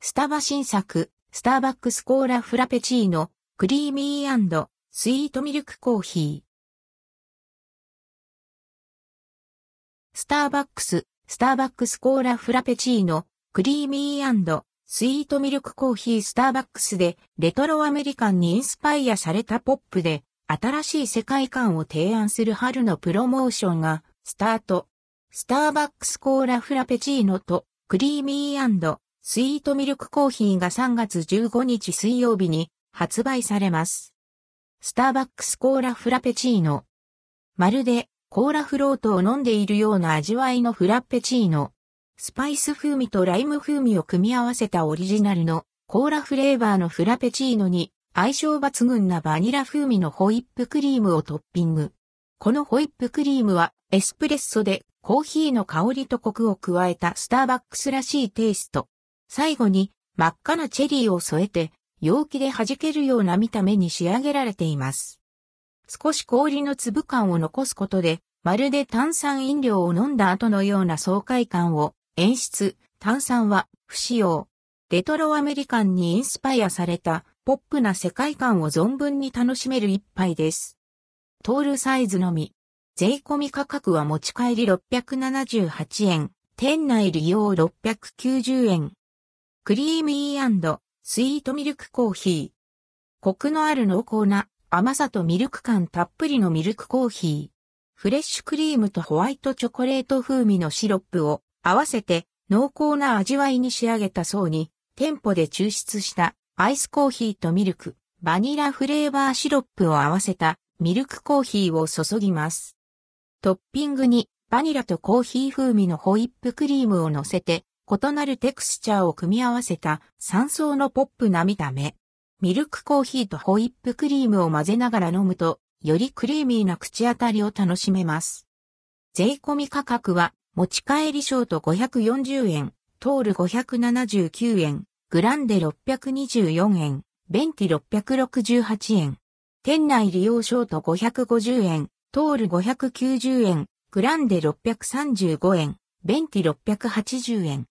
スタバ新作、スターバックスコーラフラペチーノ、クリーミースイートミルクコーヒー。スターバックス、スターバックスコーラフラペチーノ、クリーミースイートミルクコーヒースターバックスでレトロアメリカンにインスパイアされたポップで新しい世界観を提案する春のプロモーションがスタート。スターバックスコーラフラペチーノとクリーミースイートミルクコーヒーが3月15日水曜日に発売されます。スターバックスコーラフラペチーノ。まるでコーラフロートを飲んでいるような味わいのフラペチーノ。スパイス風味とライム風味を組み合わせたオリジナルのコーラフレーバーのフラペチーノに相性抜群なバニラ風味のホイップクリームをトッピング。このホイップクリームはエスプレッソでコーヒーの香りとコクを加えたスターバックスらしいテイスト。最後に真っ赤なチェリーを添えて容器で弾けるような見た目に仕上げられています。少し氷の粒感を残すことでまるで炭酸飲料を飲んだ後のような爽快感を演出。炭酸は不使用。レトロアメリカンにインスパイアされたポップな世界観を存分に楽しめる一杯です。トールサイズのみ。税込み価格は持ち帰り678円。店内利用690円。クリーミースイートミルクコーヒー。コクのある濃厚な甘さとミルク感たっぷりのミルクコーヒー。フレッシュクリームとホワイトチョコレート風味のシロップを合わせて濃厚な味わいに仕上げた層に店舗で抽出したアイスコーヒーとミルク、バニラフレーバーシロップを合わせたミルクコーヒーを注ぎます。トッピングにバニラとコーヒー風味のホイップクリームを乗せて異なるテクスチャーを組み合わせた3層のポップな見た目。ミルクコーヒーとホイップクリームを混ぜながら飲むとよりクリーミーな口当たりを楽しめます。税込み価格は持ち帰りショート540円、トール579円、グランデ624円、ベンティ668円。店内利用ショート550円、トール590円、グランデ635円、ベンティ680円。